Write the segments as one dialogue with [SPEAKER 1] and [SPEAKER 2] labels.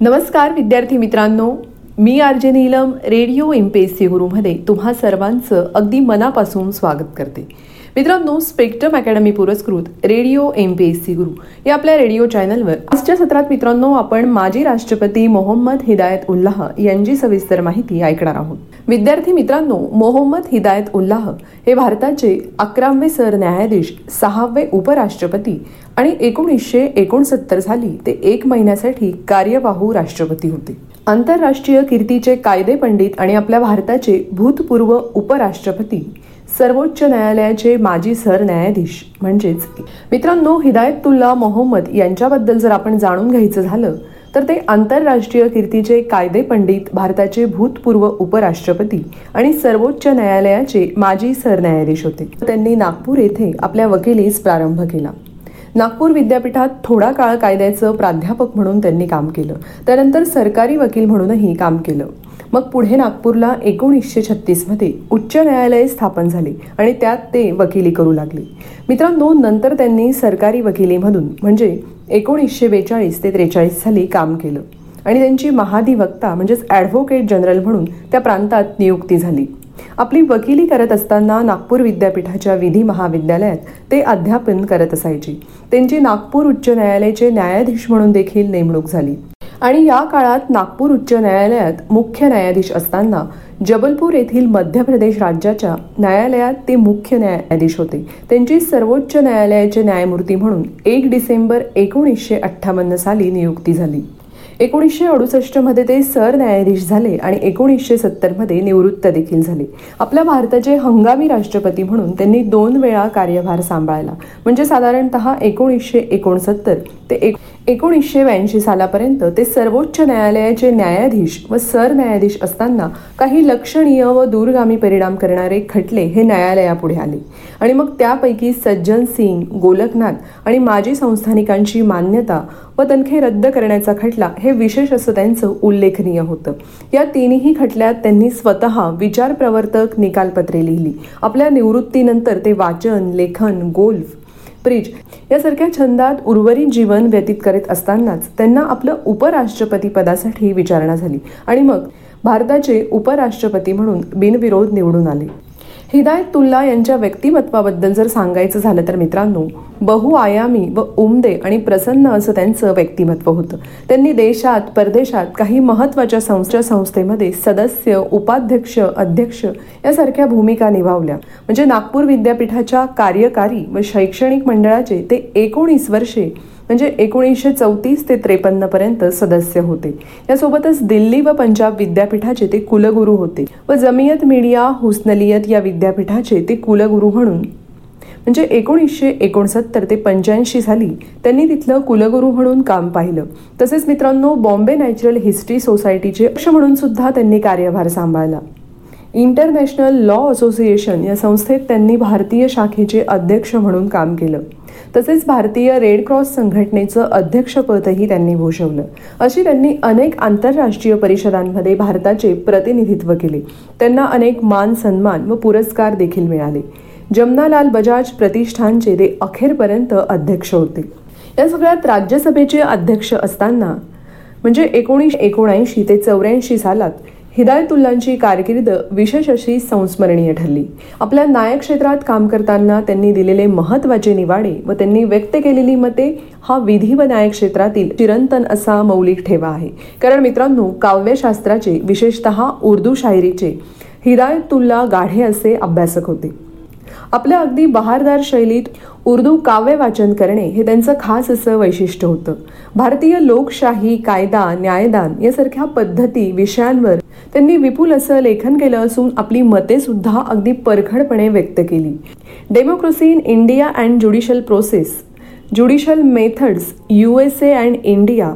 [SPEAKER 1] नमस्कार विद्यार्थी मित्रांनो. मी RJ Neelam radio M P S C गुरुमध्ये तुम्हा सर्वांचं अगदी मनापासून स्वागत करते. मित्रांनो स्पेक्ट्रम अकॅडमी पुरस्कृत radio M P S C Guru. या आपल्या रेडिओ चॅनलवर आजच्या सत्रात मित्रांनो आपण माजी राष्ट्रपती मोहम्मद हिदायत उल्लाह यांची सविस्तर माहिती ऐकणार आहोत. विद्यार्थी मित्रांनो मोहम्मद हिदायत उल्लाह हे भारताचे अकरावे सरन्यायाधीश सहावे उपराष्ट्रपती आणि एकोणीसशे एकोणसत्तर साली ते एक महिन्यासाठी कार्यवाहू राष्ट्रपती होते. आंतरराष्ट्रीय कीर्तीचे कायदे पंडित आणि आपल्या भारताचे भूतपूर्व उपराष्ट्रपती सर्वोच्च न्यायालयाचे माजी सरन्यायाधीश म्हणजेच मित्रांनो हिदायतुल्ला मोहम्मद यांच्याबद्दल जर आपण जाणून घ्यायचं झालं तर ते आंतरराष्ट्रीय कीर्तीचे कायदे पंडित भारताचे भूतपूर्व उपराष्ट्रपती आणि सर्वोच्च न्यायालयाचे माजी सरन्यायाधीश होते. त्यांनी नागपूर येथे आपल्या वकिलीस प्रारंभ केला. नागपूर विद्यापीठात थोडा काळ कायद्याचं प्राध्यापक म्हणून त्यांनी काम केलं. त्यानंतर सरकारी वकील म्हणूनही काम केलं. मग पुढे नागपूरला एकोणीसशे छत्तीसमध्ये उच्च न्यायालय स्थापन झाले आणि त्यात ते वकिली करू लागले. मित्रांनो नंतर त्यांनी सरकारी वकिलीमधून म्हणजे एकोणीसशे बेचाळीस ते त्रेचाळीस साली काम केलं. आणि त्यांची महाधिवक्ता म्हणजेच ॲडव्होकेट जनरल म्हणून त्या प्रांतात नियुक्ती झाली. आपली वकिली करत असताना नागपूर विद्यापीठाच्या विधी महाविद्यालयात ते अध्यापन करत असायचे. त्यांची नागपूर उच्च न्यायालयाचे न्यायाधीश म्हणून देखील नेमणूक झाली. आणि या काळात नागपूर उच्च न्यायालयात मुख्य न्यायाधीश असताना जबलपूर येथील मध्य प्रदेश राज्याच्या न्यायालयात ते मुख्य न्यायाधीश होते. त्यांची सर्वोच्च न्यायालयाचे न्यायमूर्ती म्हणून एक डिसेंबर एकोणीसशे अठ्ठावन्न साली नियुक्ती झाली. एकोणीसशे अडुसष्टमध्ये ते सरन्यायाधीश झाले आणि एकोणीसशे सत्तरमध्ये निवृत्त देखील झाले. आपल्या भारताचे हंगामी राष्ट्रपती म्हणून त्यांनी दोन वेळा कार्यभार सांभाळला. म्हणजे साधारणतः एकोणीसशे एकोणसत्तर ते एक एकोणीसशे ब्याऐंशी सालापर्यंत ते सर्वोच्च न्यायालयाचे न्यायाधीश व सरन्यायाधीश असताना काही लक्षणीय व दूरगामी परिणाम करणारे खटले हे न्यायालयापुढे आले. आणि मग त्यापैकी सज्जन सिंग गोलकनाथ आणि माजी संस्थानिकांची मान्यता व तनखे रद्द करण्याचा खटला हे विशेष असं त्यांचं उल्लेखनीय होतं. या तिन्ही खटल्यात त्यांनी स्वतः विचार प्रवर्तक निकालपत्रे लिहिली. आपल्या निवृत्तीनंतर ते वाचन लेखन गोल्फ ब्रिज. यासारख्या छंदात उर्वरित जीवन व्यतीत करीत असतानाच त्यांना आपलं उपराष्ट्रपती पदासाठी विचारणा झाली. आणि मग भारताचे उपराष्ट्रपती म्हणून बिनविरोध निवडून आले. हिदायतुल्ला यांच्या व्यक्तिमत्वाबद्दल जर सांगायचं झालं तर मित्रांनो बहुआयामी व उमदे आणि प्रसन्न असं त्यांचं व्यक्तिमत्व होतं. त्यांनी देशात परदेशात काही महत्त्वाच्या संस्था संस्थेमध्ये सदस्य उपाध्यक्ष अध्यक्ष यासारख्या भूमिका निभावल्या. म्हणजे नागपूर विद्यापीठाच्या कार्यकारी व शैक्षणिक मंडळाचे ते एकोणीस वर्षे म्हणजे एकोणीसशे चौतीस ते त्रेपन्नपर्यंत सदस्य होते. यासोबतच दिल्ली व पंजाब विद्यापीठाचे ते कुलगुरू होते व जमियत मीडिया हुसनलियत या विद्यापीठाचे ते कुलगुरू म्हणून. म्हणजे एकोणीसशे एकोणसत्तर ते पंच्याऐंशी साली त्यांनी तिथलं कुलगुरू म्हणून काम पाहिलं. तसेच मित्रांनो बॉम्बे नॅचरल हिस्ट्री सोसायटीचे अक्ष म्हणून सुद्धा त्यांनी कार्यभार सांभाळला. इंटरनॅशनल लॉ असोसिएशन या संस्थेत त्यांनी भारतीय शाखेचे अध्यक्ष म्हणून काम केलं. तसेच भारतीय रेड क्रॉस संघटनेचं अध्यक्षपदही त्यांनी भूषवलं. अशी त्यांनी अनेक आंतरराष्ट्रीय परिषदांमध्ये भारताचे प्रतिनिधित्व केले. त्यांना अनेक मान सन्मान व पुरस्कार देखील मिळाले. जमनालाल बजाज प्रतिष्ठानचे ते अखेरपर्यंत अध्यक्ष होते. या सगळ्यात राज्यसभेचे अध्यक्ष असताना म्हणजे एकोणीसशे एकोणऐंशी ते चौऱ्याऐंशी सालात हिदायतुल्लांची कारकीर्द विशेष अशी संस्मरणीय ठरली. आपल्या नायक क्षेत्रात काम करताना त्यांनी दिलेले महत्त्वाचे निवाडे व त्यांनी व्यक्त केलेली मते हा विधी व न्याय क्षेत्रातील चिरंतन असा मौलिक ठेवा आहे. कारण मित्रांनो काव्यशास्त्राचे विशेषतः उर्दू शायरीचे हिदायतुल्ला गाढे असे अभ्यासक होते. आपल्या अगदी बहारदार शैलीत उर्दू काव्य वाचन करणे हे त्यांचं खास असं वैशिष्ट्य होतं. भारतीय लोकशाही कायदा न्यायदान यासारख्या पद्धती विषयांवर त्यांनी विपुल असं लेखन केलं असून आपली मते सुद्धा अगदी परखडपणे व्यक्त केली. Democracy in India and judicial process judicial methods U S A and India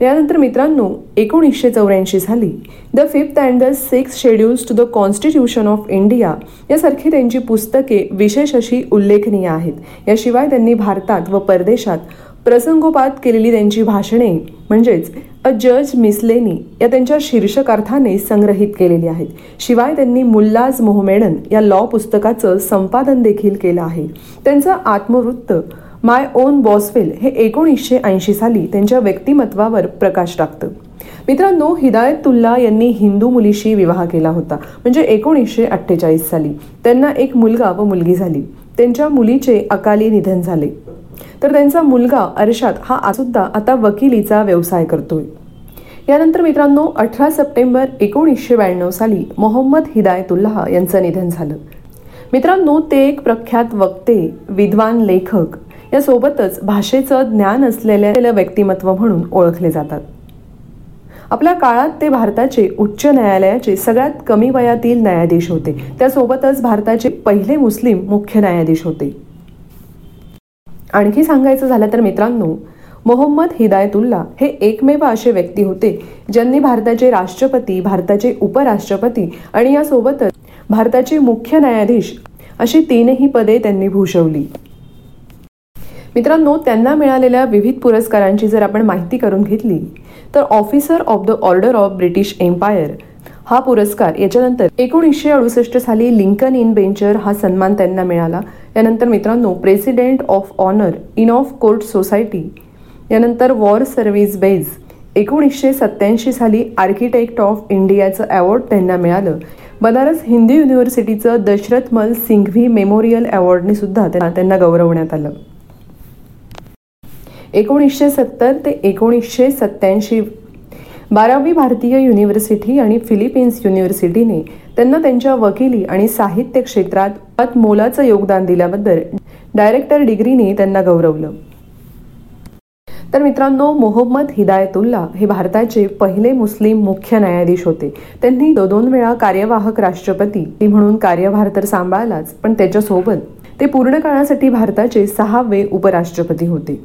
[SPEAKER 1] यानंतर मित्रांनो एकोणीसशे चौऱ्याऐंशी साली the fifth and the six schedules to the constitution of India यासारखी त्यांची पुस्तके विशेष अशी उल्लेखनीय आहेत. याशिवाय त्यांनी भारतात व परदेशात प्रसंगोपात केलेली त्यांची भाषणे म्हणजेच अ जज मिसलेनी या त्यांच्या शीर्षकार्थाने संग्रहित केलेली आहेत. शिवाय त्यांनी मुल्लाज मोहमेडन या लॉ पुस्तकाचं संपादन देखील केलं आहे. त्यांचं आत्मवृत्त माय ओन बॉसवेल हे एकोणीसशे ऐंशी साली त्यांच्या व्यक्तिमत्वावर प्रकाश टाकतं. मित्रांनो हिदायतुल्ला यांनी हिंदू मुलीशी विवाह केला होता म्हणजे एकोणीसशे अठ्ठेचाळीस साली. त्यांना एक मुलगा व मुलगी झाली. त्यांच्या मुलीचे अकाली निधन झाले. तर त्यांचा मुलगा अर्शाद हा सुद्धा आता वकिलीचा व्यवसाय करतोय. यानंतर मित्रांनो अठरा सप्टेंबर एकोणीसशे ब्याण्णव साली मोहम्मद हिदायतुल्लाह यांचं निधन झालं. मित्रांनो ते एक प्रख्यात वक्ते विद्वान लेखक यासोबतच भाषेचं ज्ञान असलेल्या व्यक्तिमत्व म्हणून ओळखले जातात. आपल्या काळात ते भारताचे उच्च न्यायालयाचे सगळ्यात कमी वयातील न्यायाधीश होते. त्यासोबतच भारताचे पहिले मुस्लिम मुख्य न्यायाधीश होते. आणखी सांगायचं झालं तर मित्रांनो मोहम्मद हिदायतुल्ला हे एकमेव असे व्यक्ती होते ज्यांनी भारताचे राष्ट्रपती भारताचे उपराष्ट्रपती आणि यासोबतच भारताचे मुख्य न्यायाधीश अशी तीनही पदे त्यांनी भूषवली. मित्रांनो त्यांना मिळालेल्या विविध पुरस्कारांची जर आपण माहिती करून घेतली तर officer of the order of British empire हा पुरस्कार याच्यानंतर एकोणीसशे अडुसष्ट साली लिंकन इन बेंचर हा सन्मान त्यांना मिळाला. यानंतर मित्रांनो president of honour inn of court society यानंतर वॉर सर्व्हिस बेज एकोणीसशे सत्याऐंशी साली आर्किटेक्ट ऑफ इंडियाचं अवॉर्ड त्यांना मिळालं. बनारस हिंदी युनिव्हर्सिटीचं दशरथमल सिंघवी मेमोरियल अवॉर्डने सुद्धा त्यांना गौरवण्यात आलं. एकोणीसशे सत्तर ते एकोणीसशे सत्याऐंशी बारावी भारतीय युनिव्हर्सिटी आणि फिलिपिन्स युनिव्हर्सिटीने त्यांना त्यांच्या वकिली आणि साहित्य क्षेत्रात मोलाचं योगदान दिल्याबद्दल डायरेक्टर डिग्रीने त्यांना गौरवलं. तर मित्रांनो मोहम्मद हिदायतुल्ला हे भारताचे पहिले मुस्लिम मुख्य न्यायाधीश होते. त्यांनी दोन वेळा कार्यवाहक राष्ट्रपती म्हणून कार्यभार तर सांभाळलाच पण त्याच्यासोबत ते पूर्ण काळासाठी भारताचे सहावे उपराष्ट्रपती होते.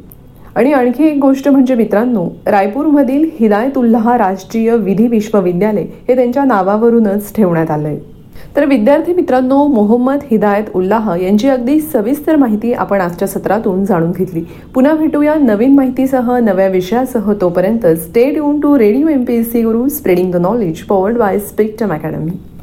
[SPEAKER 1] आणि आणखी एक गोष्ट म्हणजे मित्रांनो रायपूरमधील हिदायतुल्लाह राष्ट्रीय विधी विश्वविद्यालय हे त्यांच्या नावावरूनच ठेवण्यात आलंय. तर विद्यार्थी मित्रांनो मोहम्मद हिदायत उल्लाह यांची अगदी सविस्तर माहिती आपण आजच्या सत्रातून जाणून घेतली. पुन्हा भेटूया नवीन माहितीसह नव्या विषयासह. तोपर्यंत stay युन to radio MPSC Guru spreading the knowledge powered by spectrum academy